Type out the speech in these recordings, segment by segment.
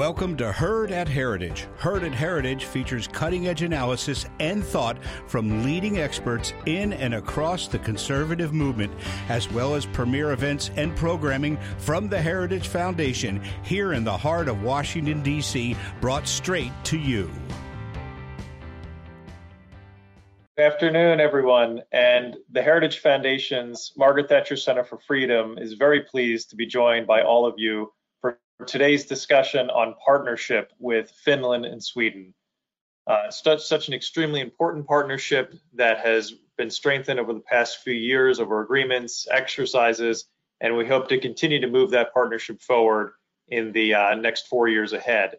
Welcome to Heard at Heritage. Heard at Heritage features cutting edge analysis and thought from leading experts in and across the conservative movement, as well as premier events and programming from the Heritage Foundation here in the heart of Washington, D.C., brought straight to you. Good afternoon, everyone. And the Heritage Foundation's Margaret Thatcher Center for Freedom is very pleased to be joined by all of you today's discussion on partnership with Finland and Sweden. Uh, such, such an extremely important partnership that has been strengthened over the past few years over agreements, exercises, and we hope to continue to move that partnership forward in the uh, next four years ahead.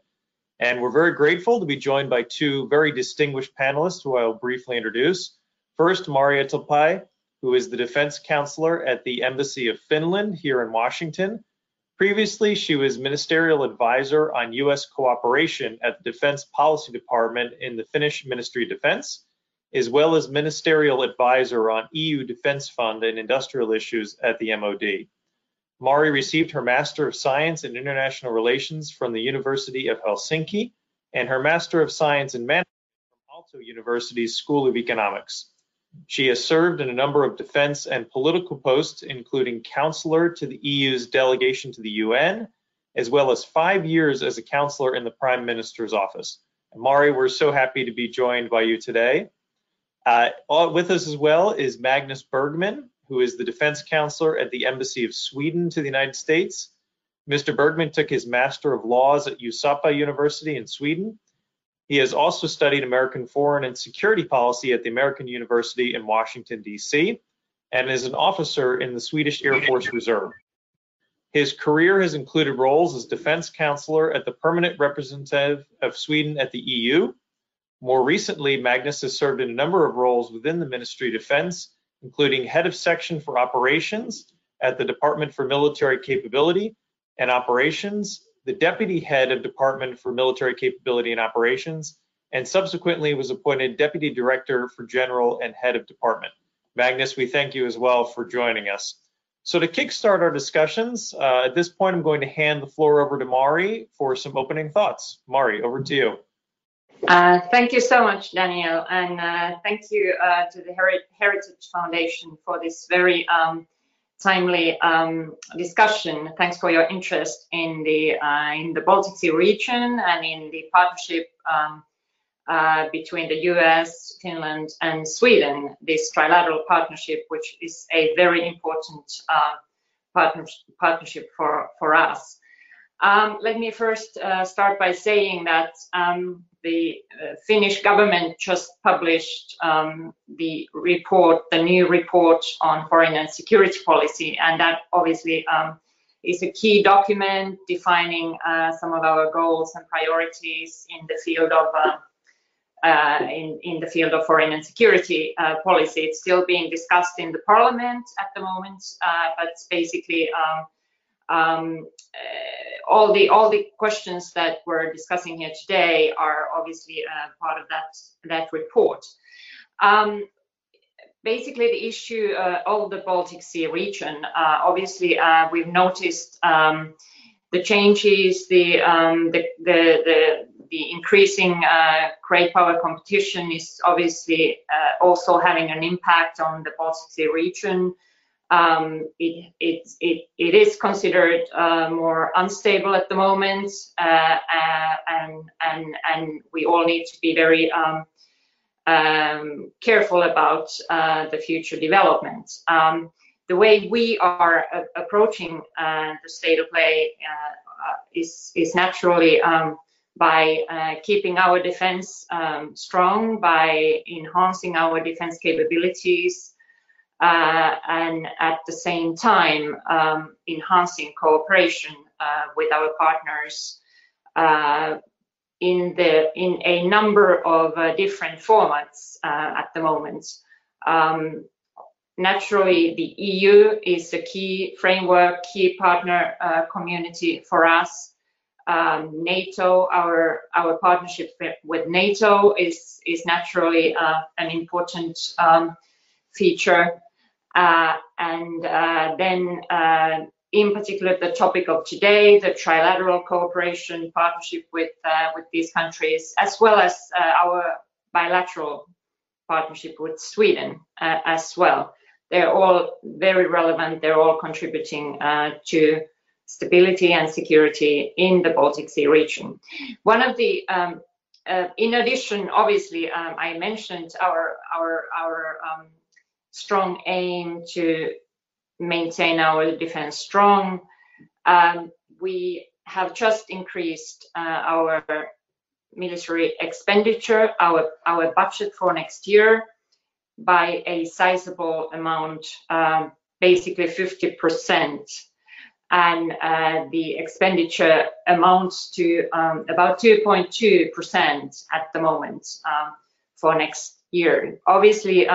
And we're very grateful to be joined by two very distinguished panelists who I'll briefly introduce. First, Maria Tapai, who is the defense counselor at the Embassy of Finland here in Washington Previously, she was ministerial advisor on U.S. cooperation at the Defense Policy Department in the Finnish Ministry of Defense, as well as ministerial advisor on EU Defense Fund and industrial issues at the MOD. Mari received her Master of Science in International Relations from the University of Helsinki and her Master of Science in Management from Aalto University's School of Economics. She has served in a number of defense and political posts, including counselor to the EU's delegation to the UN, as well as five years as a counselor in the Prime Minister's office. And Mari, we're so happy to be joined by you today. Uh, with us as well is Magnus Bergman, who is the defense counselor at the Embassy of Sweden to the United States. Mr. Bergman took his Master of Laws at Uppsala University in Sweden he has also studied American foreign and security policy at the American University in Washington, D.C., and is an officer in the Swedish Air Force Reserve. His career has included roles as defense counselor at the permanent representative of Sweden at the EU. More recently, Magnus has served in a number of roles within the Ministry of Defense, including head of section for operations at the Department for Military Capability and Operations the deputy head of Department for Military Capability and Operations, and subsequently was appointed deputy director for general and head of department. Magnus, we thank you as well for joining us. So to kickstart our discussions, uh, at this point, I'm going to hand the floor over to Mari for some opening thoughts. Mari, over to you. Uh, thank you so much, Daniel, and uh, thank you uh, to the Heritage Foundation for this very um, timely um, discussion. Thanks for your interest in the uh, in the Baltic Sea region and in the partnership um, uh, between the U.S., Finland, and Sweden. This trilateral partnership, which is a very important uh, partner, partnership for for us. Um, let me first uh, start by saying that um, the uh, Finnish government just published um, the report, the new report on foreign and security policy, and that obviously um, is a key document defining uh, some of our goals and priorities in the field of uh, uh in, in the field of foreign and security uh, policy. It's still being discussed in the parliament at the moment, uh, but basically um, um, uh, all the all the questions that we're discussing here today are obviously uh, part of that that report. Um, basically, the issue uh, of the Baltic Sea region. Uh, obviously, uh, we've noticed um, the changes, the um, the, the, the the increasing uh, great power competition is obviously also having an impact on the Baltic Sea region um, it, it, it, it is considered uh, more unstable at the moment, uh, uh, and, and, and we all need to be very um, um, careful about uh, the future developments. Um, the way we are approaching uh, the state of play uh, is, is naturally um, by keeping our defense um, strong, by enhancing our defense capabilities, and at the same time um, enhancing cooperation uh, with our partners uh, in the in a number of uh, different formats uh, at the moment. Um, naturally, the EU is a key framework, key partner uh, community for us. Um, NATO, our our partnership with NATO is is naturally an important um, feature. Uh, and uh, then uh, in particular the topic of today, the trilateral cooperation partnership with with these countries, as well as our bilateral partnership with Sweden as well. They're all very relevant. They're all contributing to stability and security in the Baltic Sea region. One of the um, uh, in addition, obviously, um, I mentioned our our our um, strong aim to maintain our defense strong. Um, we have just increased uh, our military expenditure, our, our budget for next year by a sizable amount, um, basically 50%. And uh, the expenditure amounts to um, about 2.2% at the moment for next year. Obviously,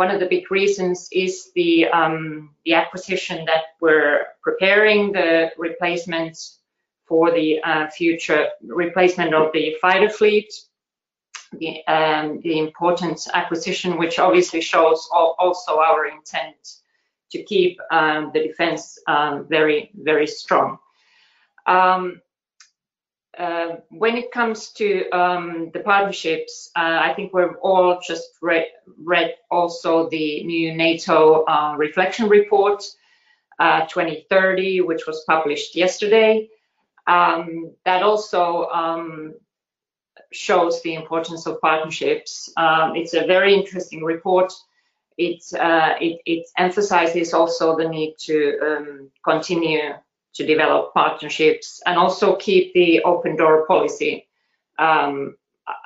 one of the big reasons is the um, the acquisition that we're preparing the replacements for the uh, future replacement of the fighter fleet. The, um, the important acquisition, which obviously shows also our intent to keep um, the defense um, very, very strong. Um, uh, when it comes to um, the partnerships, uh, I think we've all just read, read also the new NATO uh, reflection report uh, 2030, which was published yesterday. Um, that also um, shows the importance of partnerships. Um, it's a very interesting report. It, uh, it, it, emphasizes also the need to um, continue to develop partnerships and also keep the open door policy, um,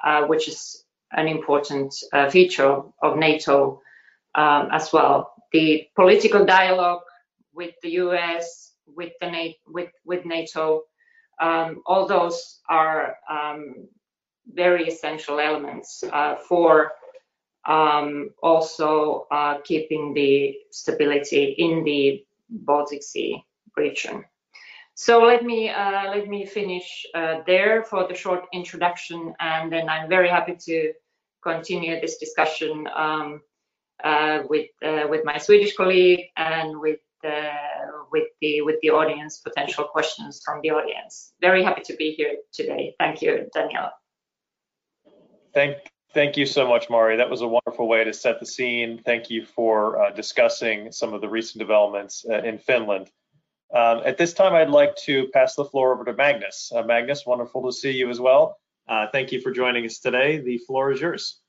uh, which is an important uh, feature of NATO um, as well. The political dialogue with the US, with the with with NATO, um, all those are um, very essential elements uh, for um, also uh, keeping the stability in the Baltic Sea region. So let me uh, let me finish uh, there for the short introduction, and then I'm very happy to continue this discussion um, uh, with uh, with my Swedish colleague and with uh, with the with the audience, potential questions from the audience. Very happy to be here today. Thank you, Danielle. Thank Thank you so much, Mari. That was a wonderful way to set the scene. Thank you for uh, discussing some of the recent developments in Finland. Um, at this time, I'd like to pass the floor over to Magnus. Uh, Magnus, wonderful to see you as well. Uh, thank you for joining us today. The floor is yours.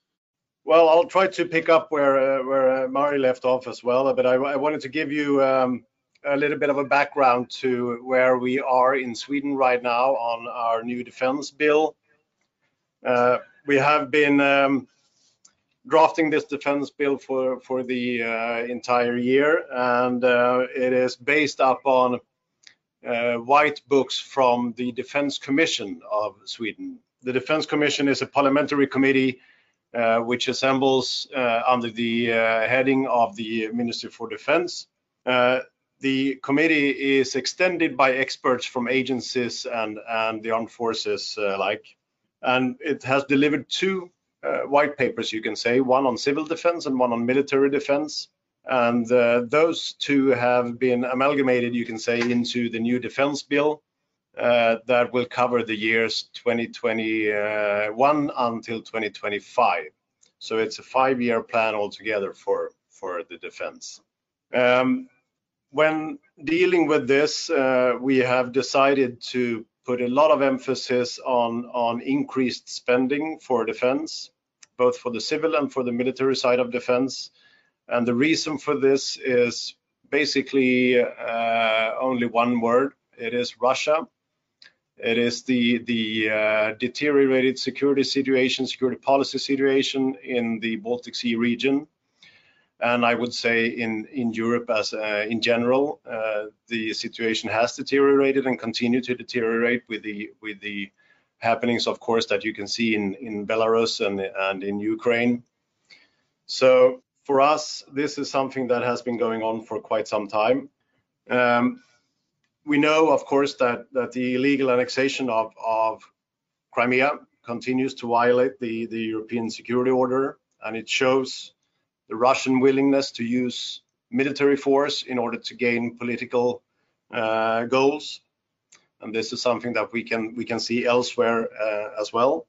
Well, I'll try to pick up where uh, where uh, Mari left off as well, but I, I wanted to give you um, a little bit of a background to where we are in Sweden right now on our new defense bill. Uh, we have been um, drafting this defense bill for for the uh, entire year, and uh, it is based upon uh, white books from the Defense Commission of Sweden. The Defense Commission is a parliamentary committee uh, which assembles uh, under the uh, heading of the Ministry for Defense. the committee is extended by experts from agencies and, and the armed forces alike. And it has delivered two white papers, you can say, one on civil defense and one on military defense. And uh, those two have been amalgamated, you can say, into the new defense bill uh, that will cover the years 2021 until 2025. So it's a five-year plan altogether for, for the defense. Um, when dealing with this, uh, we have decided to put a lot of emphasis on, on increased spending for defense both for the civil and for the military side of defense. And the reason for this is basically uh, only one word. It is Russia. It is the the uh, deteriorated security situation, security policy situation in the Baltic Sea region, and I would say in in Europe as uh, in general, uh, the situation has deteriorated and continue to deteriorate with the with the happenings, of course, that you can see in, in Belarus and, and in Ukraine. So for us, this is something that has been going on for quite some time. Um, we know, of course, that, that the illegal annexation of, of Crimea continues to violate the, the European security order, and it shows the Russian willingness to use military force in order to gain political uh, goals. And this is something that we can we can see elsewhere uh, as well.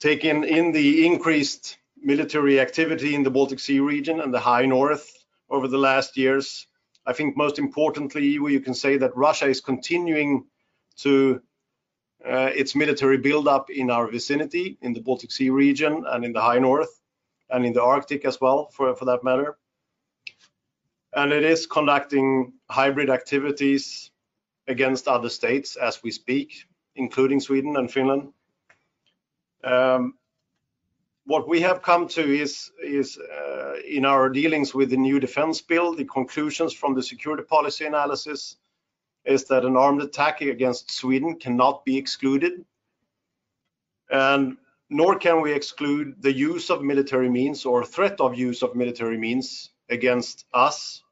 Taking in the increased military activity in the Baltic Sea region and the high north over the last years, I think most importantly, you can say that Russia is continuing to uh, its military buildup in our vicinity, in the Baltic Sea region and in the high north, and in the Arctic as well, for, for that matter. And it is conducting hybrid activities against other states as we speak, including Sweden and Finland. Um, what we have come to is, is uh, in our dealings with the new defense bill, the conclusions from the security policy analysis is that an armed attack against Sweden cannot be excluded. And nor can we exclude the use of military means or threat of use of military means against us.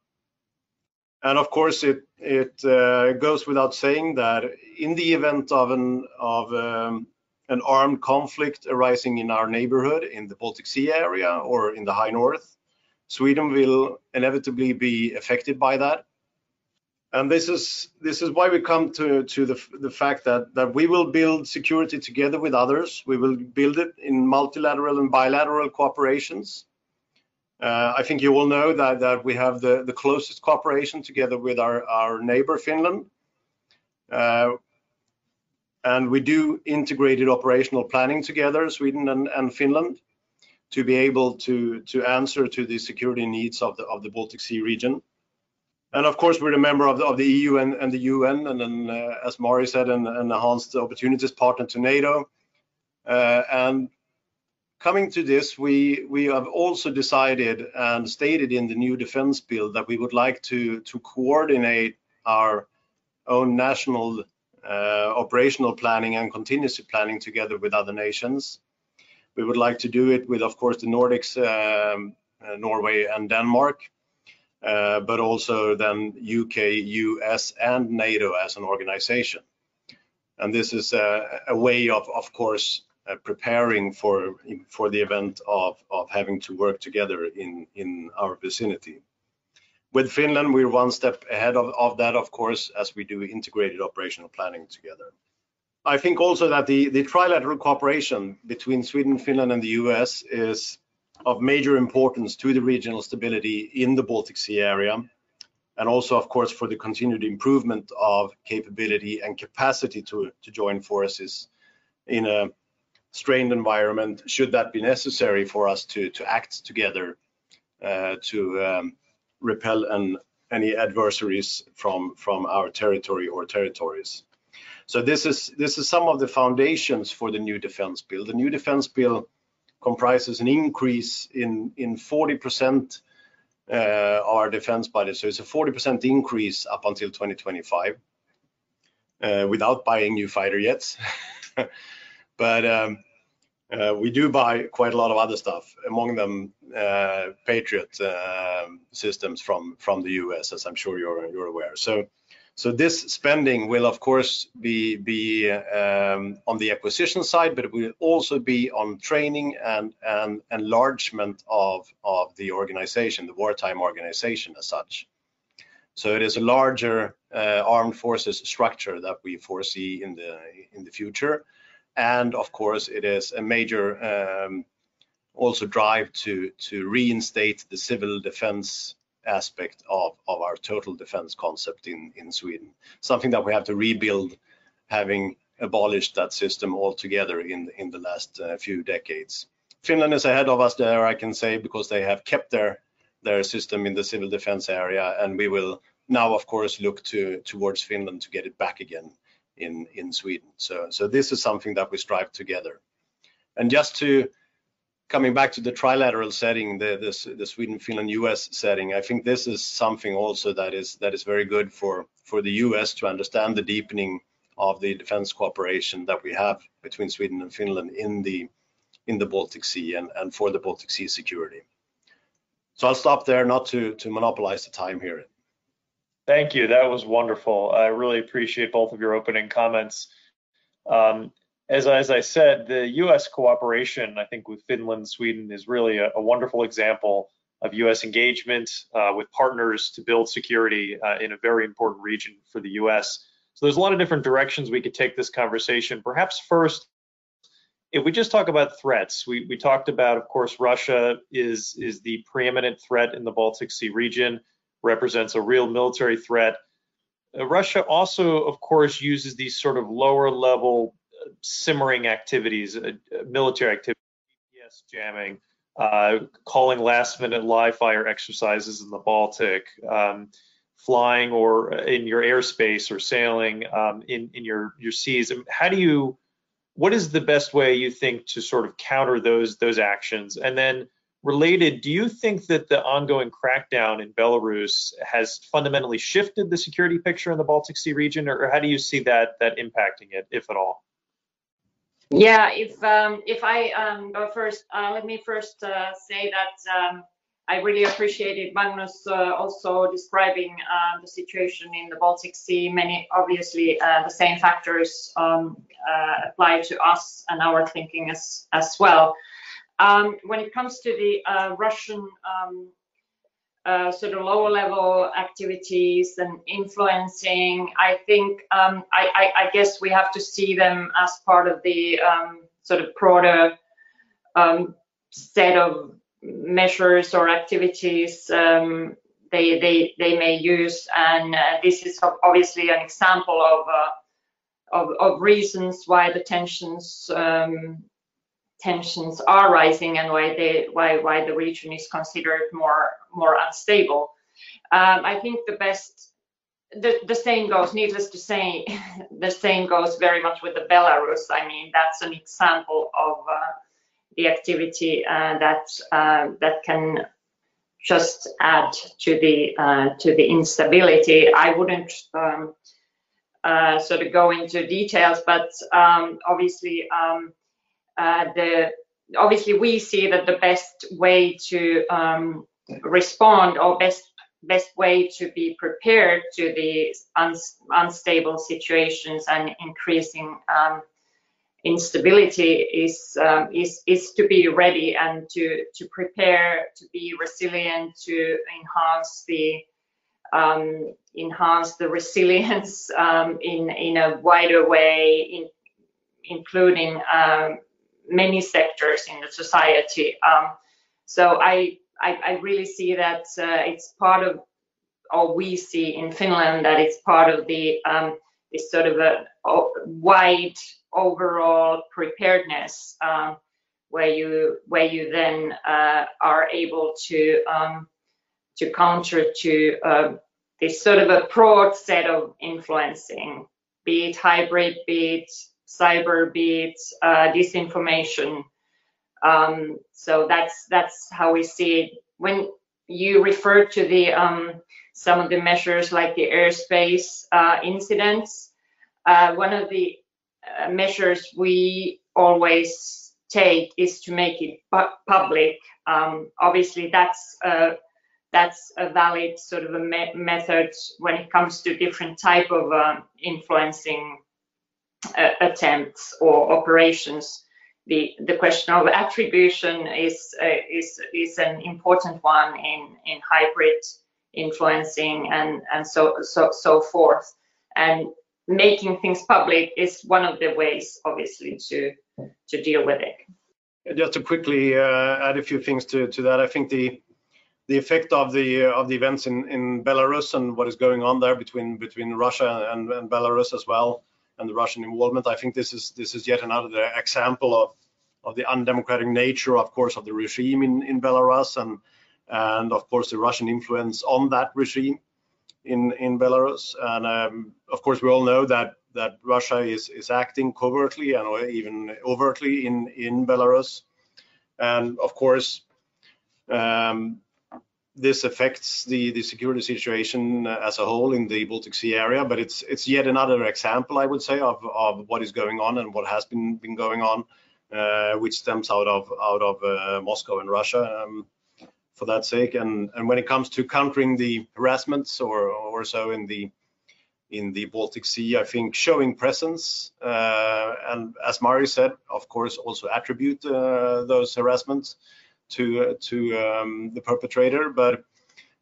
And of course, it, it uh, goes without saying that in the event of an, of, um, an armed conflict arising in our neighborhood in the Baltic Sea area or in the high north, Sweden will inevitably be affected by that and this is this is why we come to to the the fact that that we will build security together with others. We will build it in multilateral and bilateral cooperations. Uh, I think you all know that that we have the the closest cooperation together with our our neighbor Finland. Uh, and we do integrated operational planning together, Sweden and, and Finland, to be able to to answer to the security needs of the of the Baltic Sea region. And of course, we're a member of the, of the EU and, and, the UN, and then, uh, as Mari said, an, an enhanced opportunities partner to NATO. Uh, and coming to this, we we have also decided and stated in the new defense bill that we would like to to coordinate our own national uh, operational planning and contingency planning together with other nations. We would like to do it with, of course, the Nordics, um, uh, Norway and Denmark. Uh, but also then UK, US, and NATO as an organization. And this is a, a way of, of course, uh, preparing for for the event of of having to work together in in our vicinity. With Finland, we're one step ahead of, of that, of course, as we do integrated operational planning together. I think also that the the trilateral cooperation between Sweden, Finland, and the US is of major importance to the regional stability in the Baltic Sea area, and also, of course, for the continued improvement of capability and capacity to, to join forces in a strained environment, should that be necessary for us to, to act together uh, to um, repel an, any adversaries from, from our territory or territories. So this is this is some of the foundations for the new defense bill. The new defense bill comprises an increase in in 40% uh, our defense budget. So it's a 40% increase up until 2025 uh, without buying new fighter jets. but um, uh, we do buy quite a lot of other stuff, among them uh, Patriot uh, systems from from the US, as I'm sure you're you're aware. So so this spending will, of course, be, be um, on the acquisition side, but it will also be on training and, and enlargement of, of the organization, the wartime organization as such. So it is a larger uh, armed forces structure that we foresee in the in the future, and of course it is a major um, also drive to to reinstate the civil defense aspect of, of our total defense concept in, in Sweden. Something that we have to rebuild, having abolished that system altogether in, in the last uh, few decades. Finland is ahead of us there, I can say, because they have kept their, their system in the civil defense area, and we will now, of course, look to, towards Finland to get it back again in, in Sweden. So, so this is something that we strive together. And just to coming back to the trilateral setting, the, the, the Sweden, Finland, US setting, I think this is something also that is that is very good for for the US to understand the deepening of the defense cooperation that we have between Sweden and Finland in the in the Baltic Sea and, and for the Baltic Sea security. So I'll stop there, not to to monopolize the time here. Thank you. That was wonderful. I really appreciate both of your opening comments. Um, as, as I said, the U.S. cooperation, I think, with Finland, Sweden, is really a, a wonderful example of U.S. engagement uh, with partners to build security uh, in a very important region for the U.S. So there's a lot of different directions we could take this conversation. Perhaps first, if we just talk about threats, we, we talked about, of course, Russia is, is the preeminent threat in the Baltic Sea region, represents a real military threat. Uh, Russia also, of course, uses these sort of lower level uh, simmering activities, uh, military activities, GPS jamming, calling last minute live fire exercises in the Baltic, um, flying or in your airspace or sailing um, in, in your, your seas. How do you, what is the best way you think to sort of counter those those actions? And then related, do you think that the ongoing crackdown in Belarus has fundamentally shifted the security picture in the Baltic Sea region, or how do you see that that impacting it, if at all? Yeah, if um, if I um, go first, uh, let me first uh, say that um, I really appreciated Magnus uh, also describing uh, the situation in the Baltic Sea. Many, obviously, uh, the same factors um, uh, apply to us and our thinking as, as well. Um, when it comes to the uh, Russian um, uh, sort of lower level activities and influencing, I think, um, I, I, I, guess we have to see them as part of the um, sort of broader um, set of measures or activities um, they, they, they may use. And uh, this is obviously an example of, uh, of, of, reasons why the tensions tensions are rising and why they why why the region is considered more more unstable. Um, I think the best the, the same goes, needless to say, the same goes very much with the Belarus. I mean, that's an example of uh, the activity uh, that uh, that can just add to the uh, to the instability. I wouldn't um, uh, sort of go into details, but um, obviously um, uh, the obviously we see that the best way to um, respond or best best way to be prepared to the un unstable situations and increasing um, instability is um, is is to be ready and to to prepare to be resilient to enhance the um, enhance the resilience um, in in a wider way in, including um, many sectors in the society. Um, so I, I, I really see that uh, it's part of or we see in Finland that it's part of the um, this sort of a, wide overall preparedness um, where you where you then uh, are able to um, to counter to uh, this sort of a broad set of influencing, be it hybrid, be it cyber, be it uh, disinformation. Um, so that's that's how we see it. When you refer to the um, some of the measures like the airspace uh, incidents, uh, one of the uh, measures we always take is to make it pu public. Um, obviously, that's a, that's a valid sort of a me method when it comes to different type of uh, influencing uh, attempts or operations. The the question of attribution is uh, is is an important one in in hybrid influencing and and so so so forth. And making things public is one of the ways, obviously, to to deal with it. Just to quickly uh, add a few things to, to that, I think the the effect of the uh, of the events in, in Belarus and what is going on there between between Russia and, and Belarus as well, and the Russian involvement, I think this is this is yet another example of of the undemocratic nature, of course, of the regime in, in Belarus and and of course the Russian influence on that regime in in Belarus. And um, of course, we all know that that Russia is is acting covertly and even overtly in in Belarus. And of course, um, this affects the the security situation as a whole in the Baltic Sea area. But it's it's yet another example, I would say, of of what is going on and what has been been going on, uh, which stems out of out of uh, Moscow and Russia. Um, for that sake. And, and when it comes to countering the harassments or, or so in the in the Baltic Sea, I think showing presence uh, and as Mari said, of course, also attribute uh, those harassments to to um, the perpetrator, but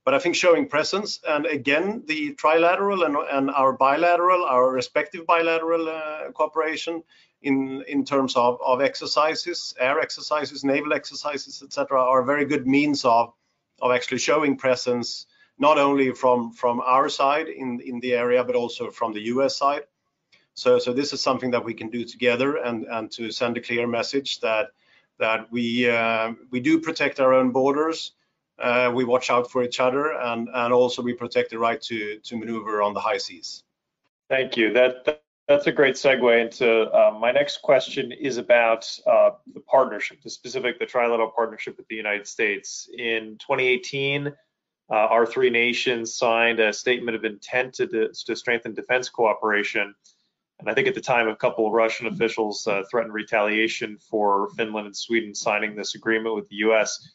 but I think showing presence and again the trilateral and, and our bilateral, our respective bilateral uh, cooperation in in terms of, of exercises, air exercises, naval exercises, etc., are very good means of of actually showing presence not only from from our side in in the area but also from the US side. So so this is something that we can do together and and to send a clear message that that we uh, we do protect our own borders. Uh, we watch out for each other and and also we protect the right to to maneuver on the high seas. Thank you. That, that that's a great segue into uh, my next question is about uh, the partnership, the specific, the trilateral partnership with the United States. In 2018, uh, our three nations signed a statement of intent to, to, strengthen defense cooperation. And I think at the time, a couple of Russian officials uh, threatened retaliation for Finland and Sweden signing this agreement with the US.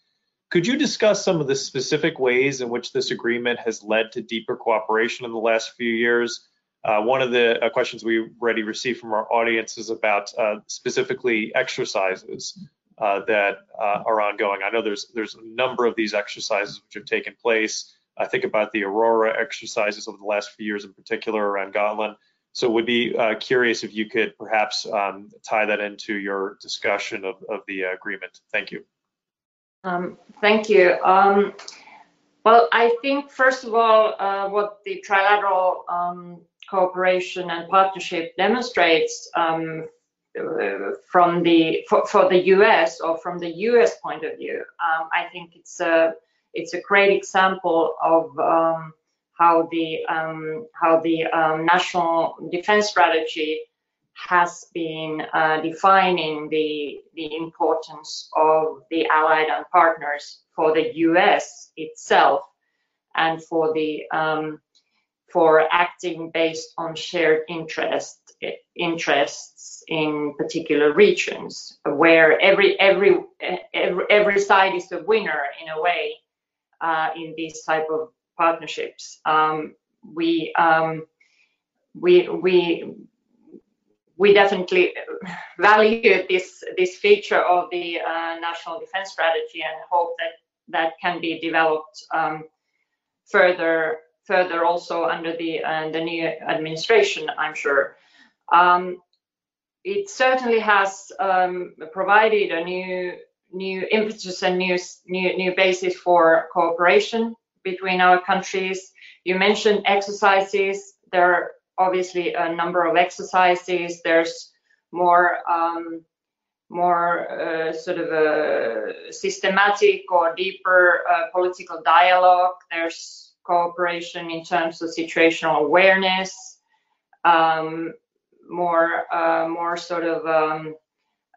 Could you discuss some of the specific ways in which this agreement has led to deeper cooperation in the last few years? Uh, one of the uh, questions we already received from our audience is about uh, specifically exercises uh, that uh, are ongoing. I know there's there's a number of these exercises which have taken place. I think about the Aurora exercises over the last few years, in particular around Gotland. So would be uh, curious if you could perhaps um, tie that into your discussion of, of the agreement. Thank you. Um, thank you. Um, well, I think first of all, what the trilateral um, cooperation and partnership demonstrates um, from the for, for, the US or from the US point of view, um, I think it's a it's a great example of how the um, how the um, national defense strategy has been uh, defining the the importance of the allied and partners for the US itself and for the um, for acting based on shared interest interests in particular regions where every every every, every side is a winner in a way uh, in these type of partnerships um, we um, we we we definitely value this this feature of the uh, national defense strategy and hope that that can be developed um, further further also under the uh, the new administration, I'm sure. Um, it certainly has um, provided a new new impetus and new new new basis for cooperation between our countries. You mentioned exercises. There are obviously a number of exercises. There's more um, more uh, sort of a systematic or deeper uh, political dialogue. There's cooperation in terms of situational awareness, um, more uh, more sort of um,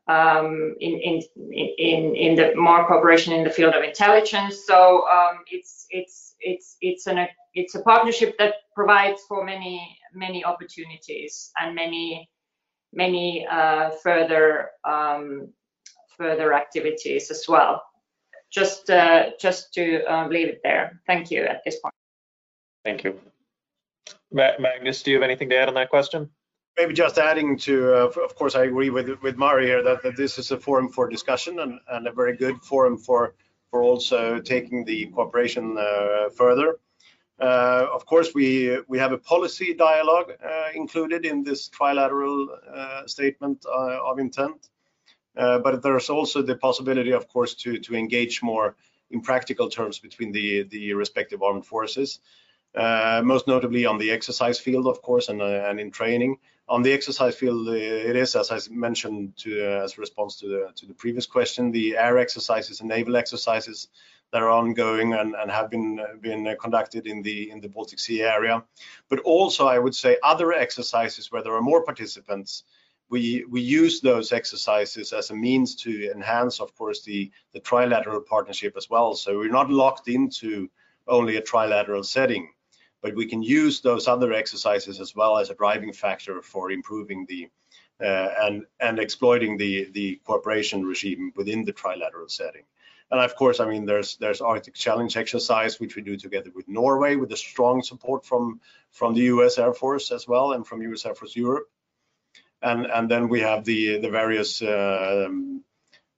um, in, in in in the more cooperation in the field of intelligence. So um, it's it's it's it's an it's a partnership that provides for many many opportunities and many many uh, further um, further activities as well. Just uh, just to uh, leave it there. Thank you at this point. Thank you. Magnus, do you have anything to add on that question? Maybe just adding to, uh, of course, I agree with with Mari here that, that this is a forum for discussion and, and a very good forum for for also taking the cooperation uh, further. Uh, of course, we we have a policy dialogue uh, included in this trilateral uh, statement uh, of intent, but there's also the possibility, of course, to to engage more in practical terms between the the respective armed forces. Most notably on the exercise field, of course, and, and in training. On the exercise field, uh, it is, as I mentioned to, uh, as a response to the, to the previous question, the air exercises and naval exercises that are ongoing and, and have been, been conducted in the, in the Baltic Sea area. But also, I would say, other exercises where there are more participants we we use those exercises as a means to enhance, of course, the the trilateral partnership as well. So we're not locked into only a trilateral setting but we can use those other exercises as well as a driving factor for improving the uh, and and exploiting the the cooperation regime within the trilateral setting. And of course, I mean, there's there's Arctic Challenge exercise, which we do together with Norway, with a strong support from from the U.S. Air Force as well, and from U.S. Air Force Europe. And and then we have the the various uh,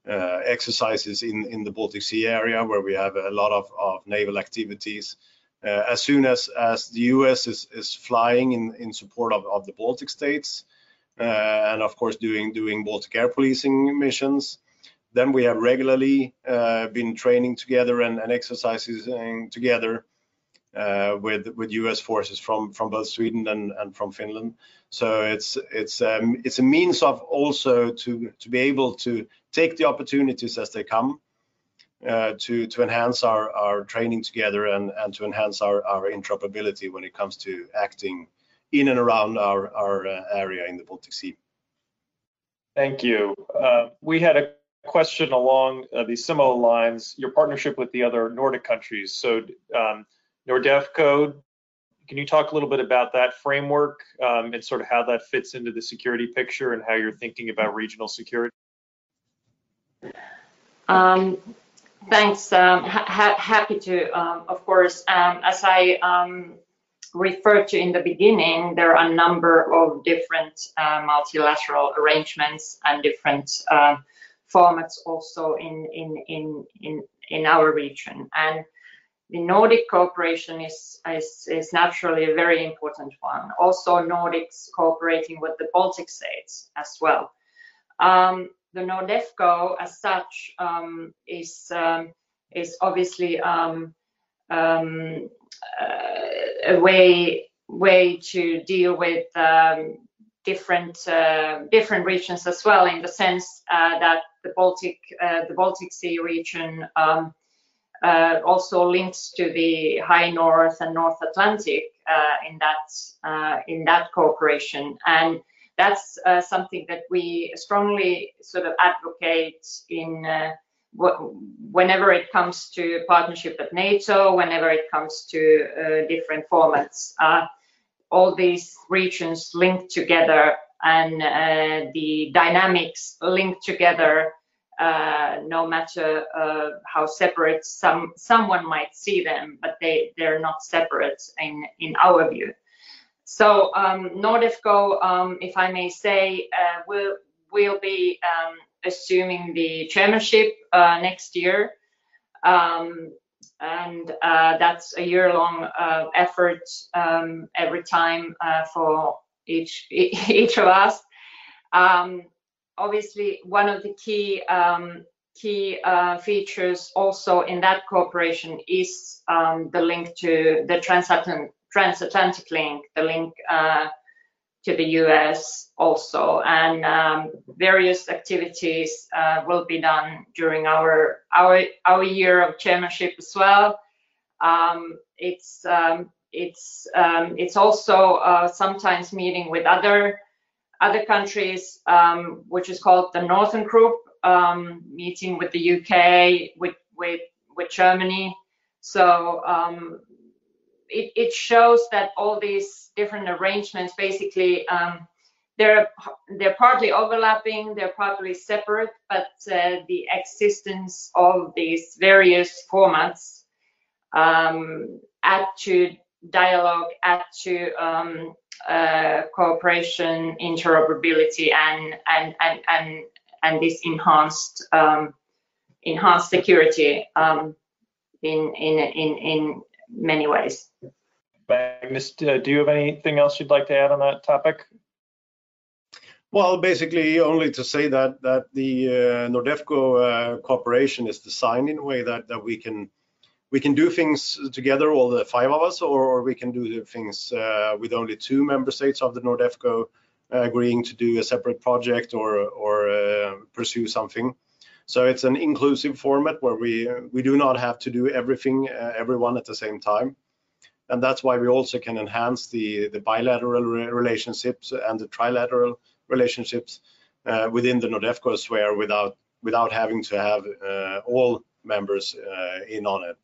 uh, exercises in, in the Baltic Sea area where we have a lot of, of naval activities. Uh, as soon as, as the US is, is flying in, in support of, of the Baltic states, uh, and of course doing, doing Baltic air policing missions, then we have regularly uh, been training together and, and exercising together uh, with with U.S. forces from from both Sweden and, and from Finland. So it's it's um, it's a means of also to to be able to take the opportunities as they come uh, to to enhance our our training together and and to enhance our our interoperability when it comes to acting in and around our our uh, area in the Baltic Sea. Thank you. Uh, we had a question along uh, these similar lines. Your partnership with the other Nordic countries. So. Um, Nordefco, can you talk a little bit about that framework um, and sort of how that fits into the security picture and how you're thinking about regional security? Um, thanks. Um, ha happy to, um, of course. Um, as I um, referred to in the beginning, there are a number of different uh, multilateral arrangements and different uh, formats also in in in in in our region and the Nordic cooperation is, is, is, naturally a very important one. Also, Nordics cooperating with the Baltic states as well. Um, the Nordefco, as such, um, is um, is obviously um, um, uh, a way way to deal with um, different uh, different regions as well, in the sense uh, that the Baltic uh, the Baltic Sea region uh, also links to the high north and north Atlantic uh, in that in that cooperation, and that's uh, something that we strongly sort of advocate in uh, whenever it comes to partnership at NATO, whenever it comes to uh, different formats. all these regions linked together and the dynamics linked together uh, no matter uh, how separate some someone might see them, but they they're not separate in in our view. So um, Nordefco, um, if I may say, uh, will will be um, assuming the chairmanship uh, next year, um, and uh, that's a year-long uh, effort um, every time for each each of us. Um, obviously one of the key key uh, features also in that cooperation is um, the link to the transatlantic, transatlantic link, the link uh, to the US also, and um, various activities uh, will be done during our our our year of chairmanship as well. Um, it's um, it's um, it's also uh, sometimes meeting with other other countries, um, which is called the Northern Group, um, meeting with the UK, with with with Germany. So um, it, it shows that all these different arrangements basically um, they're they're partly overlapping, they're partly separate, but uh, the existence of these various formats um, add to dialogue, add to um, uh, cooperation, interoperability, and and and and and this enhanced um, enhanced security um, in in in in many ways. Magnus, uh, do you have anything else you'd like to add on that topic? Well, basically, only to say that that the uh, Nordefco uh, cooperation is designed in a way that that we can we can do things together, all the five of us, or, or we can do things uh, with only two member states of the Nordefco uh, agreeing to do a separate project or, or uh, pursue something. So it's an inclusive format where we we do not have to do everything, uh, everyone at the same time, and that's why we also can enhance the the bilateral relationships and the trilateral relationships uh, within the Nordefco sphere without without having to have uh, all members in on it.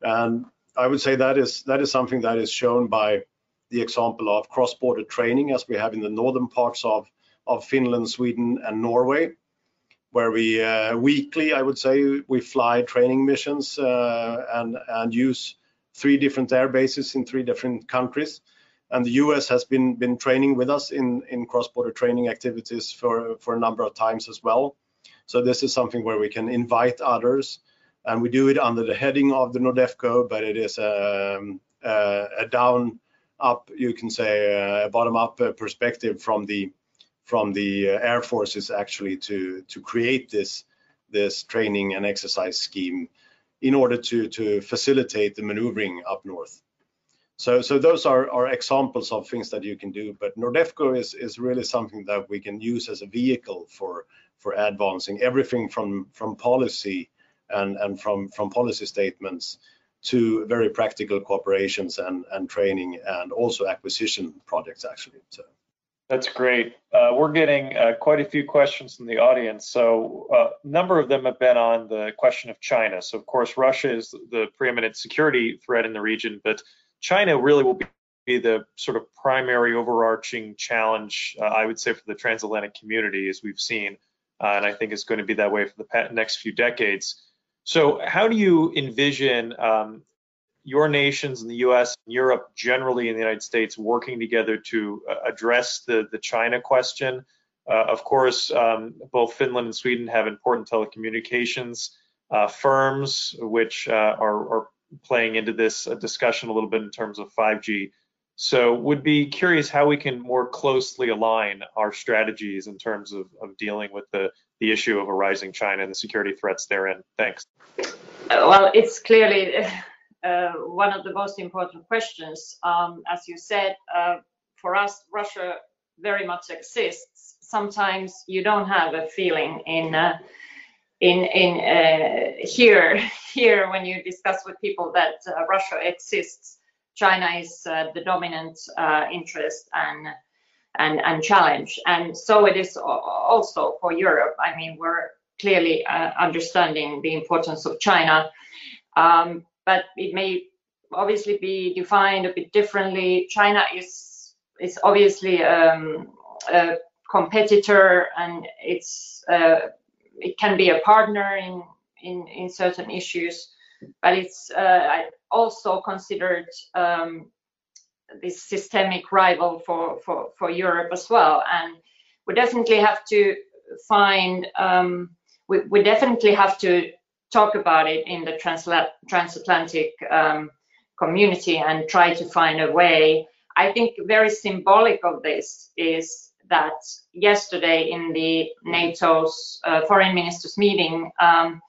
And I would say that is that is something that is shown by the example of cross-border training as we have in the northern parts of of Finland, Sweden, and Norway, where we uh, weekly, I would say, we fly training missions uh, and and use three different air bases in three different countries. And the US has been been training with us in in cross-border training activities for for a number of times as well. So this is something where we can invite others, and we do it under the heading of the Nordefco, but it is um, uh, a down up, you can say, uh, a bottom up uh, perspective from the from the uh, air forces actually to to create this this training and exercise scheme in order to to facilitate the maneuvering up north. So, so those are, are examples of things that you can do, but Nordefco is, is really something that we can use as a vehicle for, for advancing everything from, from policy and, and from, from policy statements to very practical cooperations and, and training and also acquisition projects actually. So. That's great. Uh, we're getting uh, quite a few questions from the audience. So uh, a number of them have been on the question of China. So of course, Russia is the preeminent security threat in the region, but China really will be the sort of primary overarching challenge, uh, I would say, for the transatlantic community, as we've seen, uh, and I think it's going to be that way for the next few decades. So, how do you envision um, your nations in the U.S. and Europe, generally in the United States, working together to uh, address the the China question? Uh, of course, um, both Finland and Sweden have important telecommunications uh, firms, which uh, are, are playing into this uh, discussion a little bit in terms of 5G. So would be curious how we can more closely align our strategies in terms of, of dealing with the, the issue of a rising China and the security threats therein. Thanks. Uh, well, it's clearly uh, one of the most important questions. Um, as you said, uh, for us, Russia very much exists. Sometimes you don't have a feeling in uh, in in uh, here here when you discuss with people that uh, Russia exists, China is the dominant interest and and and challenge, and so it is also for Europe. I mean, we're clearly uh, understanding the importance of China, um, but it may obviously be defined a bit differently. China is is obviously um, a competitor, and it's uh, it can be a partner in in, in certain issues, but it's uh, also considered um, this systemic rival for, for, for Europe as well. And we definitely have to find, um, we, we definitely have to talk about it in the transatlantic um, community and try to find a way. I think very symbolic of this is that yesterday in the NATO's uh, foreign ministers meeting, um,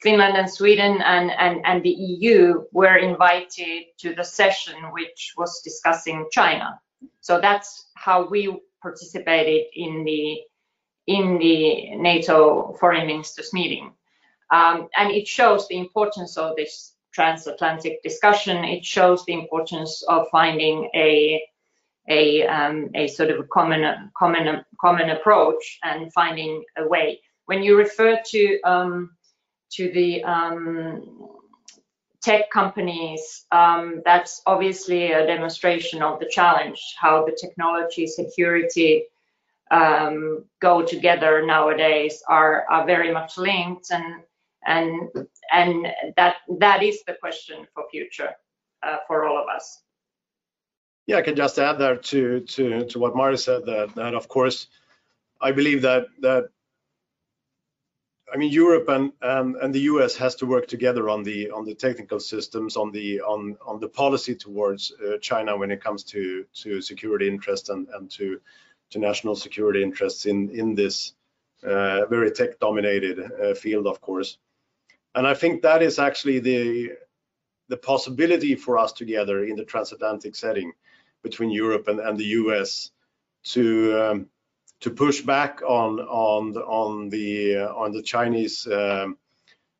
Finland and Sweden and, and, and the EU were invited to the session which was discussing China. So that's how we participated in the in the NATO foreign ministers meeting. Um, and it shows the importance of this transatlantic discussion. It shows the importance of finding a a, um, a sort of a common, common, common approach and finding a way. When you refer to um, to the um, tech companies, um, that's obviously a demonstration of the challenge, how the technology security um, go together nowadays are, are very much linked and and and that that is the question for future uh, for all of us. Yeah, I can just add there to to to what Mari said that that of course I believe that that I mean Europe and and, and the US has to work together on the on the technical systems on the on on the policy towards uh, China when it comes to to security interests and and to to national security interests in in this uh, very tech dominated uh, field of course. And I think that is actually the the possibility for us together in the transatlantic setting between Europe and, and the US to um, to push back on on the, on the uh, on the Chinese um,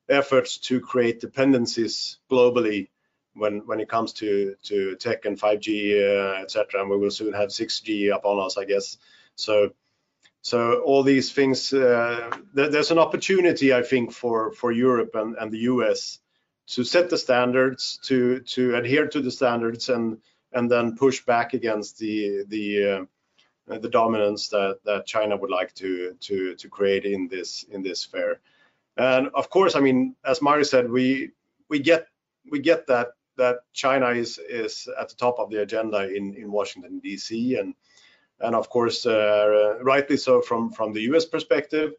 efforts to create dependencies globally when when it comes to to tech and 5G uh, etc. And we will soon have 6G upon us, I guess. So so all these things, uh, th there's an opportunity, I think, for for Europe and, and the US to set the standards, to to adhere to the standards, and and then push back against the the uh, the dominance that that China would like to to to create in this in this fair. And of course, I mean, as Mari said, we we get we get that that China is is at the top of the agenda in in Washington D.C. and and of course, uh, rightly so from from the U.S. perspective.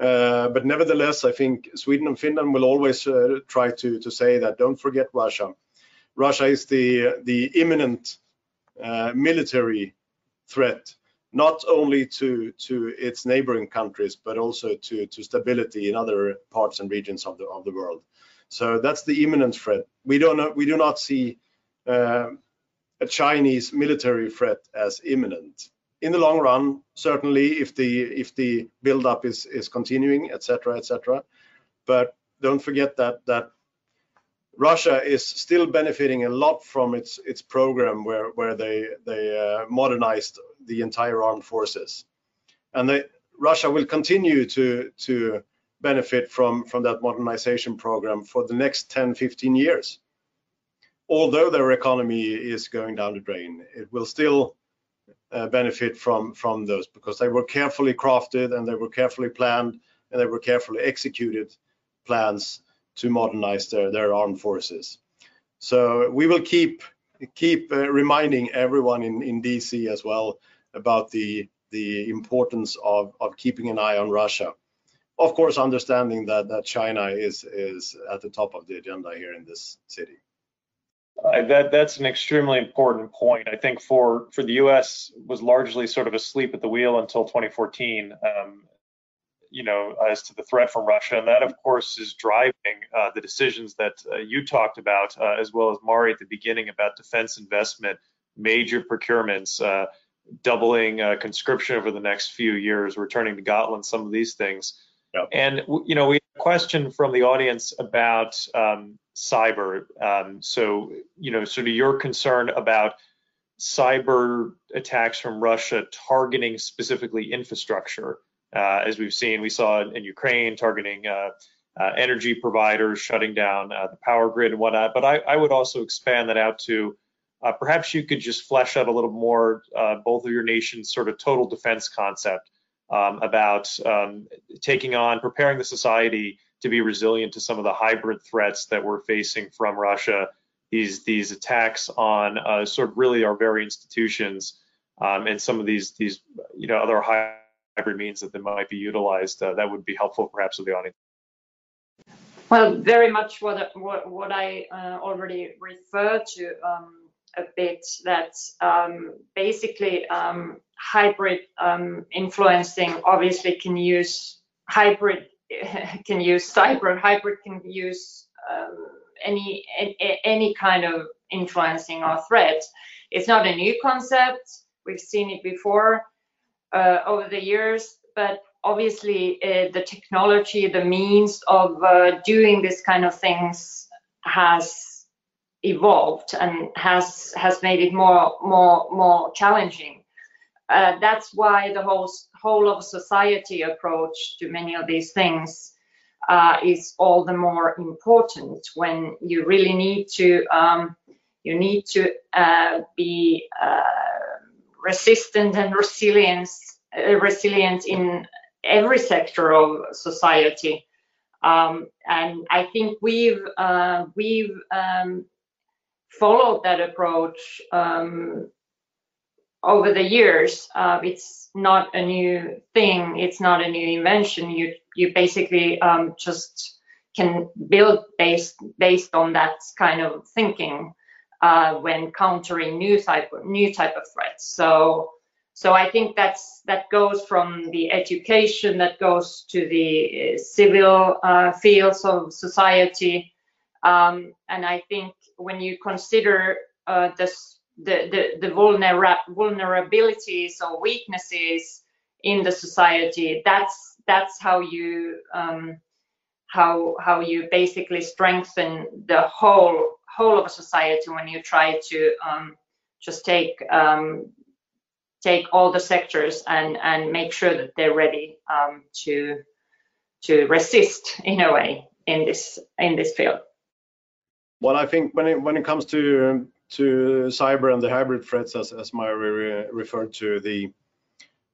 Uh, but nevertheless, I think Sweden and Finland will always uh, try to, to say that don't forget Russia. Russia is the, the imminent uh, military threat, not only to, to its neighboring countries, but also to, to stability in other parts and regions of the, of the world. So that's the imminent threat. We don't know, we do not see uh, a Chinese military threat as imminent. In the long run, certainly, if the if the buildup is is continuing, etc., etc. But don't forget that that Russia is still benefiting a lot from its its program where where they they uh, modernized the entire armed forces, and they, Russia will continue to to benefit from from that modernization program for the next 10 15 years. Although their economy is going down the drain it will still uh, benefit from from those because they were carefully crafted and they were carefully planned and they were carefully executed plans to modernize their, their armed forces. So we will keep keep uh, reminding everyone in, in DC as well about the the importance of, of keeping an eye on Russia. Of course, understanding that, that China is is at the top of the agenda here in this city. Uh, that that's an extremely important point. I think for for the U.S. was largely sort of asleep at the wheel until 2014, um, you know, as to the threat from Russia. And that, of course, is driving uh, the decisions that uh, you talked about, uh, as well as Mari at the beginning about defense investment, major procurements, uh, doubling uh, conscription over the next few years, returning to Gotland, some of these things. Yep. And, you know, we have a question from the audience about um, cyber. Um, so, you know, sort of your concern about cyber attacks from Russia targeting specifically infrastructure. Uh, as we've seen, we saw in Ukraine targeting uh, uh, energy providers, shutting down the power grid and whatnot. But I, I, would also expand that out to perhaps you could just flesh out a little more both of your nation's sort of total defense concept um, about um, taking on, preparing the society to be resilient to some of the hybrid threats that we're facing from Russia. These these attacks on uh, sort of really our very institutions um, and some of these these you know other high means that they might be utilized, uh, that would be helpful perhaps to the audience. Well, very much what what, what I uh, already referred to um, a bit. That um, basically um, hybrid um, influencing obviously can use hybrid can use cyber. Hybrid can use um, any any kind of influencing or threat. It's not a new concept. We've seen it before uh, over the years, but obviously uh, the technology, the means of uh, doing this kind of things has evolved and has has made it more more more challenging. Uh, that's why the whole whole of society approach to many of these things uh, is all the more important when you really need to um, you need to uh, be resistant and resilience, uh, resilient in every sector of society. Um, and I think we've uh, we've um, followed that approach um, over the years. Uh, it's not a new thing. It's not a new invention. You you basically um, just can build based based on that kind of thinking uh, when countering new type of new type of threats. So so I think that's that goes from the education that goes to the uh, civil uh, fields of society, um, and I think when you consider uh, the the, the vulnera vulnerabilities or weaknesses in the society, that's that's how you um, how how you basically strengthen the whole whole of a society when you try to um, just take um, take all the sectors and and make sure that they're ready um, to to resist in a way in this in this field. Well, I think when it when it comes to to cyber and the hybrid threats, as as Mari referred to, the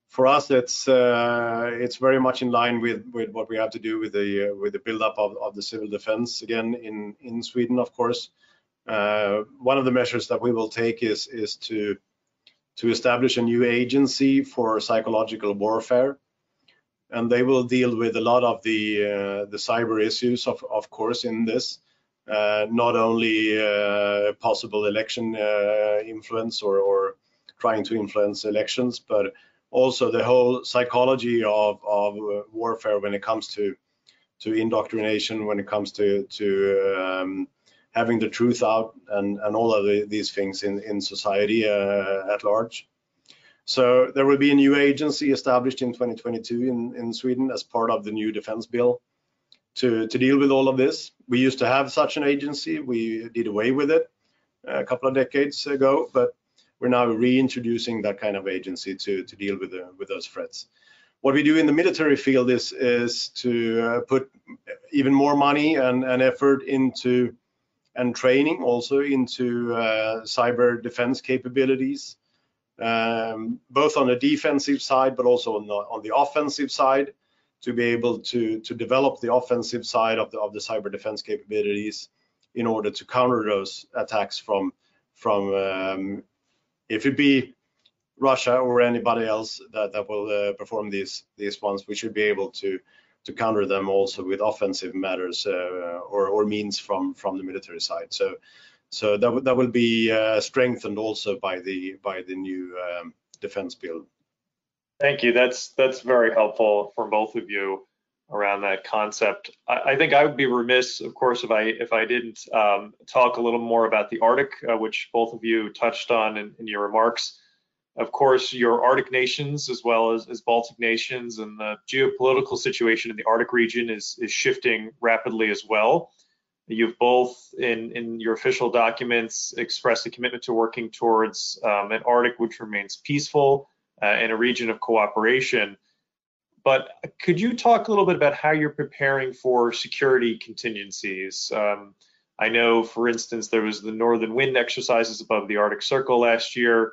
for us it's uh, it's very much in line with with what we have to do with the uh, with the buildup of, of the civil defense again in in Sweden, of course. Uh, one of the measures that we will take is is to to establish a new agency for psychological warfare. and they will deal with a lot of the uh, the cyber issues, of of course, in this. Uh, not only uh, possible election uh, influence or, or trying to influence elections, but also the whole psychology of, of uh, warfare when it comes to to indoctrination, when it comes to to um, having the truth out and, and all of the, these things in, in society uh, at large. So there will be a new agency established in 2022 in, in Sweden as part of the new defense bill to, to deal with all of this. We used to have such an agency. We did away with it a couple of decades ago, but we're now reintroducing that kind of agency to, to deal with, the, with those threats. What we do in the military field is, is to uh, put even more money and, and effort into and training also into uh, cyber defense capabilities, um, both on the defensive side, but also on the, on the offensive side to be able to, to develop the offensive side of the, of the cyber defense capabilities in order to counter those attacks from, from um, if it be Russia or anybody else that, that will uh, perform these these ones, we should be able to to counter them also with offensive matters uh, or, or means from from the military side. So so that that will be uh, strengthened also by the by the new um, defense bill. Thank you. That's that's very helpful for both of you around that concept. I, I, think I would be remiss, of course, if I if I didn't um, talk a little more about the Arctic, uh, which both of you touched on in, in, your remarks. Of course, your Arctic nations, as well as, as Baltic nations, and the geopolitical situation in the Arctic region is is shifting rapidly as well. You've both, in in your official documents, expressed a commitment to working towards um, an Arctic which remains peaceful uh, and a region of cooperation but could you talk a little bit about how you're preparing for security contingencies? Um, I know, for instance, there was the Northern Wind exercises above the Arctic Circle last year.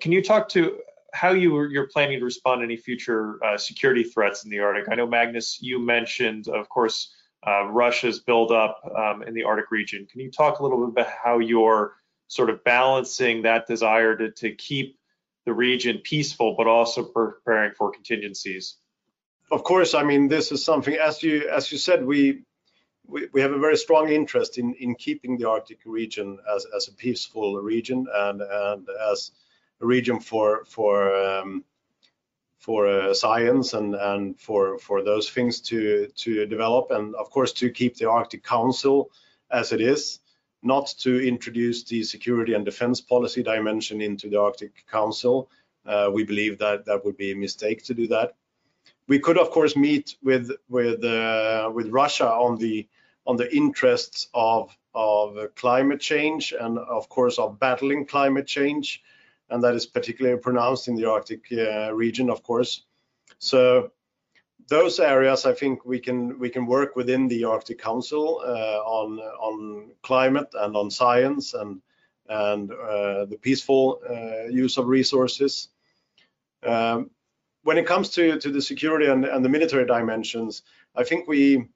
Can you talk to how you you're planning to respond to any future uh, security threats in the Arctic? I know, Magnus, you mentioned, of course, uh, Russia's buildup um, in the Arctic region. Can you talk a little bit about how you're sort of balancing that desire to, to keep the region peaceful, but also preparing for contingencies? of course, I mean, this is something, as you as you said, we we, we have a very strong interest in in keeping the Arctic region as as a peaceful region and and as region for for um, for uh, science and and for for those things to to develop and of course to keep the Arctic Council as it is not to introduce the security and defense policy dimension into the Arctic Council. Uh, we believe that that would be a mistake to do that we could of course meet with with uh, with Russia on the on the interests of of climate change and of course of battling climate change and that is particularly pronounced in the Arctic uh, region of course. So those areas I think we can we can work within the Arctic Council uh, on on climate and on science and and uh, the peaceful uh, use of resources. Um, when it comes to, to the security and, and the military dimensions, I think we,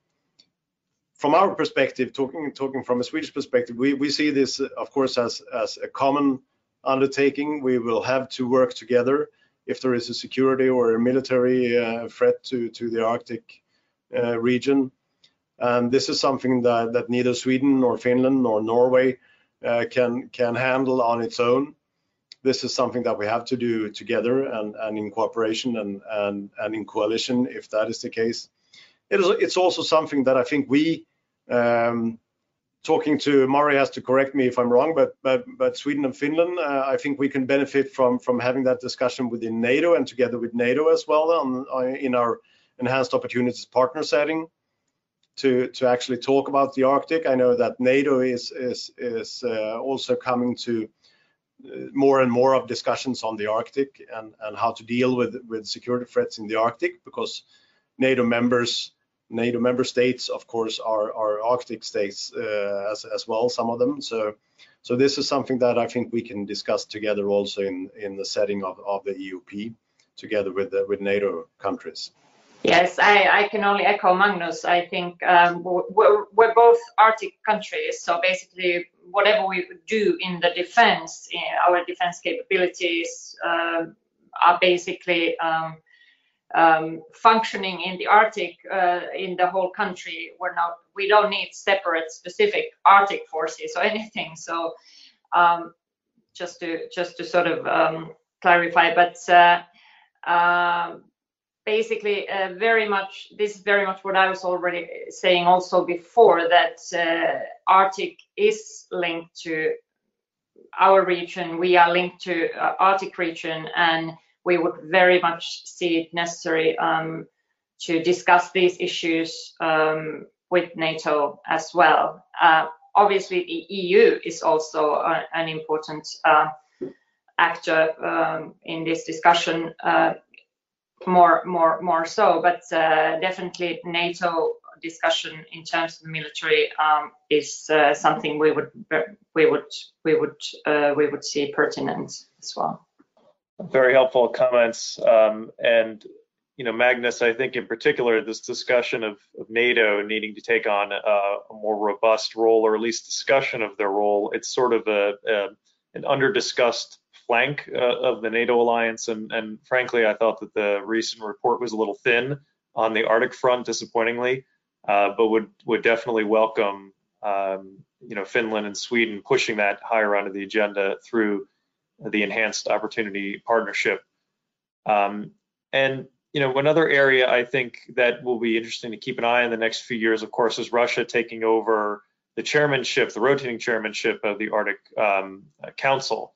from our perspective, talking talking from a Swedish perspective, we, we see this, of course, as, as a common undertaking. We will have to work together if there is a security or a military uh, threat to, to the Arctic uh, region. And this is something that, that neither Sweden nor Finland nor Norway uh, can, can handle on its own this is something that we have to do together and, and in cooperation and, and, and in coalition if that is the case. It is, it's also something that I think we, um, talking to Mari has to correct me if I'm wrong, but but but Sweden and Finland, uh, I think we can benefit from from having that discussion within NATO and together with NATO as well on, on in our enhanced opportunities partner setting to to actually talk about the Arctic. I know that NATO is is is uh, also coming to more and more of discussions on the Arctic and, and how to deal with, with security threats in the Arctic because NATO members, NATO member states, of course, are, are Arctic states uh, as, as well, some of them. So, so this is something that I think we can discuss together also in, in the setting of, of the EOP together with, the, with NATO countries. Yes, I, I, can only echo Magnus. I think um, we're, we're, both Arctic countries, so basically whatever we do in the defense, our defense capabilities uh, are basically um, um, functioning in the Arctic uh, in the whole country. We're not, we don't need separate specific Arctic forces or anything. So um, just to just to sort of um, clarify, but uh, uh, basically very much this is very much what I was already saying also before that uh, Arctic is linked to our region. We are linked to uh, Arctic region and we would very much see it necessary um, to discuss these issues um, with NATO as well. Uh, obviously, the EU is also a, an important uh, actor um, in this discussion, uh, more, more, more so. But uh, definitely, NATO discussion in terms of the military um, is uh, something we would we would we would uh, we would see pertinent as well. Very helpful comments. Um, and, you know, Magnus, I think in particular, this discussion of, of NATO needing to take on a, a, more robust role, or at least discussion of their role, it's sort of a, a an under-discussed flank uh, of the NATO alliance. And, and frankly, I thought that the recent report was a little thin on the Arctic front, disappointingly, uh, but would would definitely welcome um, you know Finland and Sweden pushing that higher onto the agenda through the enhanced opportunity partnership. Um, and you know, another area I think that will be interesting to keep an eye on the next few years, of course, is Russia taking over the chairmanship, the rotating chairmanship of the Arctic um, Council.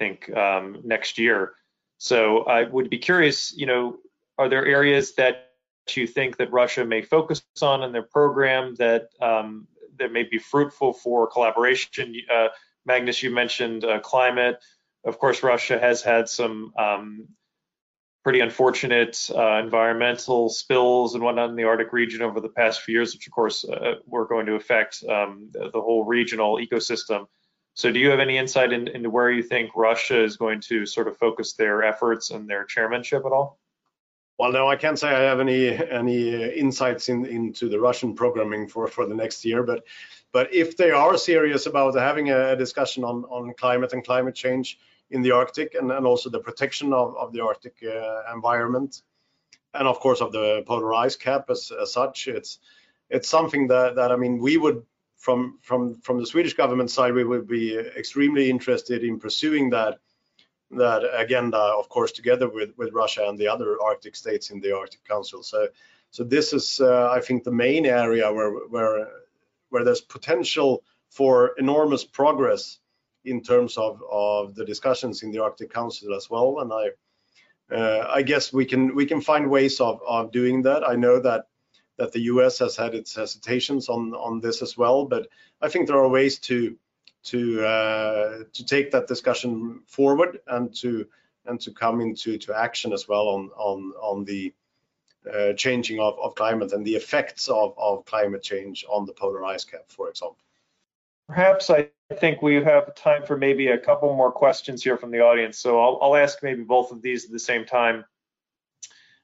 I think um, next year. So I would be curious, you know, are there areas that you think that Russia may focus on in their program that um, that may be fruitful for collaboration? Uh, Magnus, you mentioned uh, climate. Of course, Russia has had some um, pretty unfortunate uh, environmental spills and whatnot in the Arctic region over the past few years, which of course uh, were going to affect um, the, whole regional ecosystem. So, do you have any insight in, into where you think Russia is going to sort of focus their efforts and their chairmanship at all? Well, no, I can't say I have any any insights in, into the Russian programming for, for the next year, but but if they are serious about having a discussion on on climate and climate change, in the Arctic and, and also the protection of, of the Arctic uh, environment and of course of the polar ice cap as, as such. It's it's something that, that I mean we would from from from the Swedish government side we would be extremely interested in pursuing that that agenda of course together with with Russia and the other Arctic states in the Arctic Council. So so this is uh, I think the main area where where where there's potential for enormous progress in terms of, of the discussions in the Arctic Council as well. And I uh, I guess we can we can find ways of, of doing that. I know that that the US has had its hesitations on on this as well, but I think there are ways to to uh, to take that discussion forward and to and to come into to action as well on on on the uh, changing of, of climate and the effects of, of climate change on the polar ice cap, for example. Perhaps I think we have time for maybe a couple more questions here from the audience. So I'll, I'll ask maybe both of these at the same time.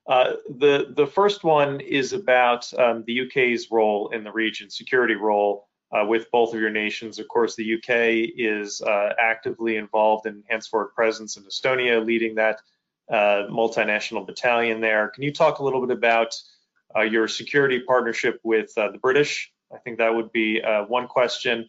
Uh, the the first one is about um, the UK's role in the region, security role uh, with both of your nations. Of course, the UK is uh, actively involved in forward presence in Estonia, leading that uh, multinational battalion there. Can you talk a little bit about uh, your security partnership with uh, the British? I think that would be one question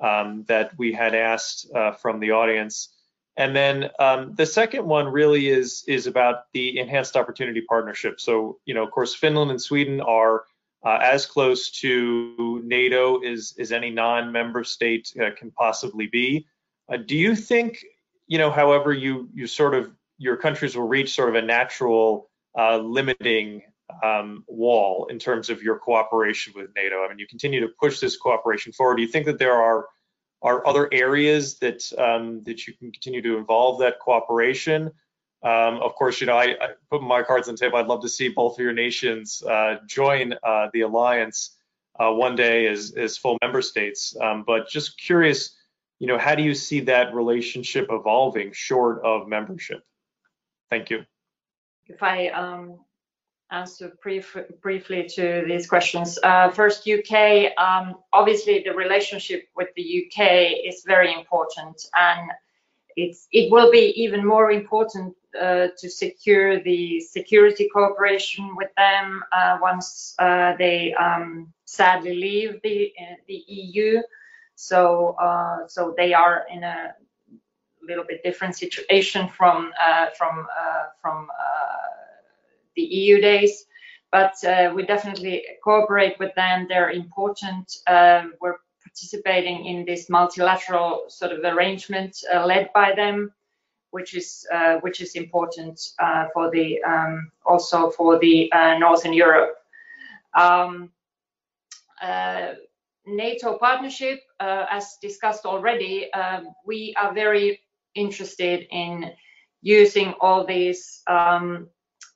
um, that we had asked uh, from the audience. And then um, the second one really is is about the enhanced opportunity partnership. So you know, of course, Finland and Sweden are uh, as close to NATO as as any non-member state uh, can possibly be. Uh, do you think you know, however, you you sort of your countries will reach sort of a natural uh, limiting um, wall in terms of your cooperation with NATO? I mean, you continue to push this cooperation forward. Do you think that there are are other areas that um, that you can continue to involve that cooperation? Um, of course, you know, I, I, put my cards on the table. I'd love to see both of your nations uh, join uh, the alliance uh, one day as, as full member states. Um, but just curious, you know, how do you see that relationship evolving short of membership? Thank you. If I um, answer brief, briefly to these questions. Uh, first, UK. Um, obviously, the relationship with the UK is very important, and it will be even more important uh, to secure the security cooperation with them uh, once they um, sadly leave the EU. So so they are in a little bit different situation from from from the EU days. But we definitely cooperate with them. They're important. we're participating in this multilateral sort of arrangement uh, led by them, which is uh, which is important uh, for the um, also for the uh, Northern Europe. Um, uh, NATO partnership, uh, as discussed already, um, we are very interested in using all these um,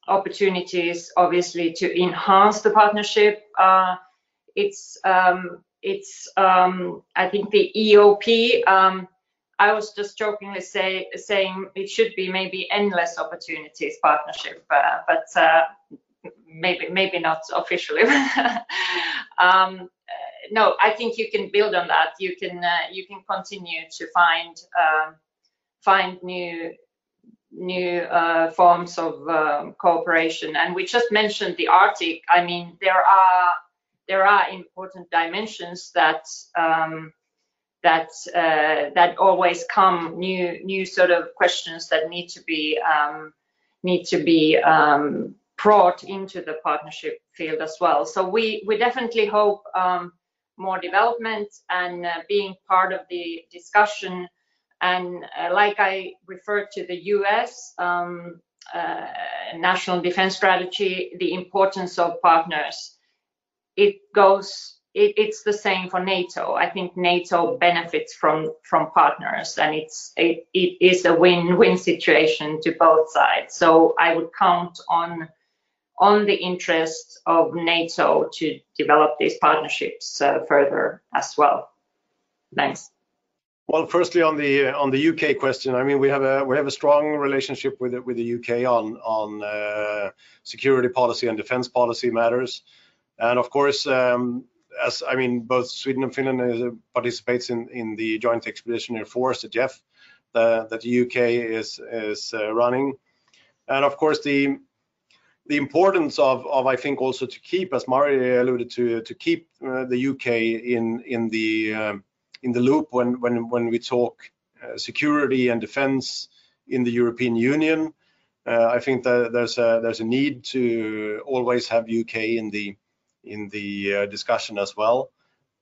opportunities, obviously, to enhance the partnership. it's um, it's um, I think the EOP. Um, I was just jokingly say, saying it should be maybe endless opportunities partnership, uh, but uh, maybe maybe not officially. um, uh, no, I think you can build on that. You can uh, you can continue to find um, find new new uh, forms of um, cooperation. And we just mentioned the Arctic. I mean, there are there are important dimensions that um, that uh, that always come new new sort of questions that need to be um, need to be um, brought into the partnership field as well. So we we definitely hope um, more development and uh, being part of the discussion. And uh, like I referred to the U.S. Um, uh, national defense strategy, the importance of partners it goes it, it's the same for NATO. I think NATO benefits from from partners, and it's it, it is a win-win situation to both sides. So I would count on on the interest of NATO to develop these partnerships uh, further as well. Thanks. Well, firstly on the on the UK question, I mean we have a we have a strong relationship with with the UK on on uh, security policy and defence policy matters. And of course, um, as I mean, both Sweden and Finland uh, participates in, in the Joint Expeditionary Force, the JEF, the, that the UK is is uh, running. And of course, the the importance of, of I think also to keep, as Mari alluded to, to keep uh, the UK in in the um, in the loop when when when we talk uh, security and defence in the European Union. Uh, I think that there's a there's a need to always have UK in the in the uh, discussion as well,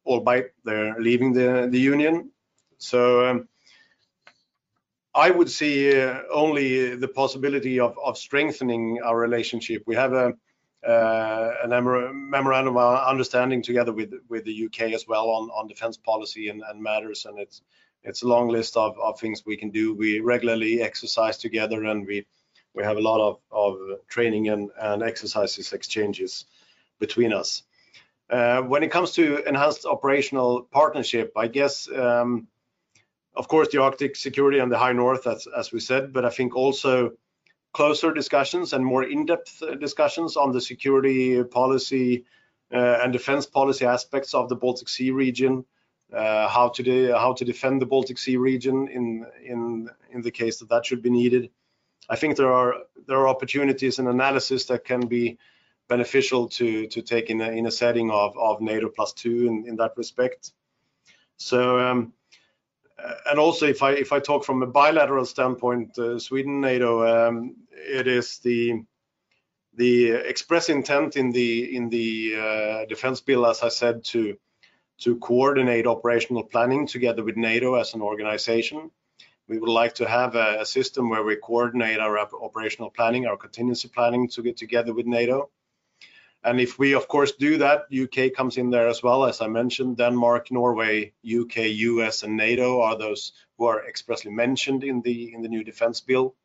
albeit they're leaving the, the union. So um, I would see uh, only the possibility of, of strengthening our relationship. We have a, uh, a memorandum of understanding together with with the UK as well on, on defense policy and, and matters, and it's it's a long list of, of things we can do. We regularly exercise together, and we we have a lot of, of training and, and exercises exchanges between us. Uh, when it comes to enhanced operational partnership, I guess, um, of course, the Arctic security and the High North, as, as we said, but I think also closer discussions and more in-depth uh, discussions on the security policy uh, and defense policy aspects of the Baltic Sea region, uh, how to de- how to defend the Baltic Sea region in in in the case that that should be needed. I think there are there are opportunities and analysis that can be beneficial to to take in a, in a setting of of NATO plus two in, in that respect. So um, and also if I if I talk from a bilateral standpoint, uh, Sweden NATO, um, it is the the express intent in the in the uh, defense bill, as I said, to to coordinate operational planning together with NATO as an organization. We would like to have a, a system where we coordinate our operational planning, our contingency planning to get together with NATO. And if we, of course, do that, UK comes in there as well. As I mentioned, Denmark, Norway, UK, US, and NATO are those who are expressly mentioned in the in the new defense bill,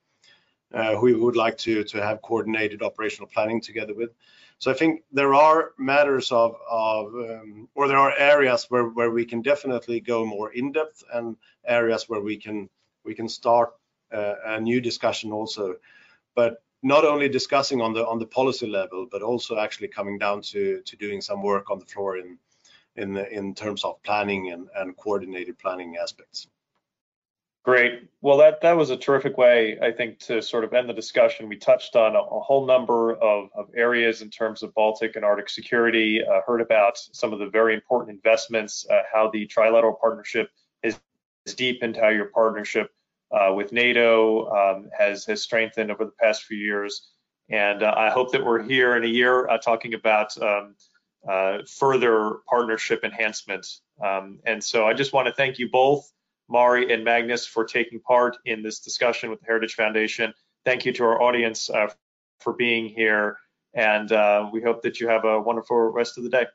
uh, who we would like to to have coordinated operational planning together with. So I think there are matters of of um, or there are areas where where we can definitely go more in depth, and areas where we can we can start uh, a new discussion also. But not only discussing on the on the policy level, but also actually coming down to to doing some work on the floor in in in terms of planning and, and coordinated planning aspects. Great. Well, that, that was a terrific way, I think, to sort of end the discussion. We touched on a, a whole number of, of, areas in terms of Baltic and Arctic security, uh, heard about some of the very important investments, uh, how the trilateral partnership is, is deepened, how your partnership uh, with NATO um, has, has strengthened over the past few years. And uh, I hope that we're here in a year uh, talking about um, uh, further partnership enhancements. Um, and so I just want to thank you both. Mari and Magnus for taking part in this discussion with the Heritage Foundation. Thank you to our audience uh, for being here, and uh, we hope that you have a wonderful rest of the day.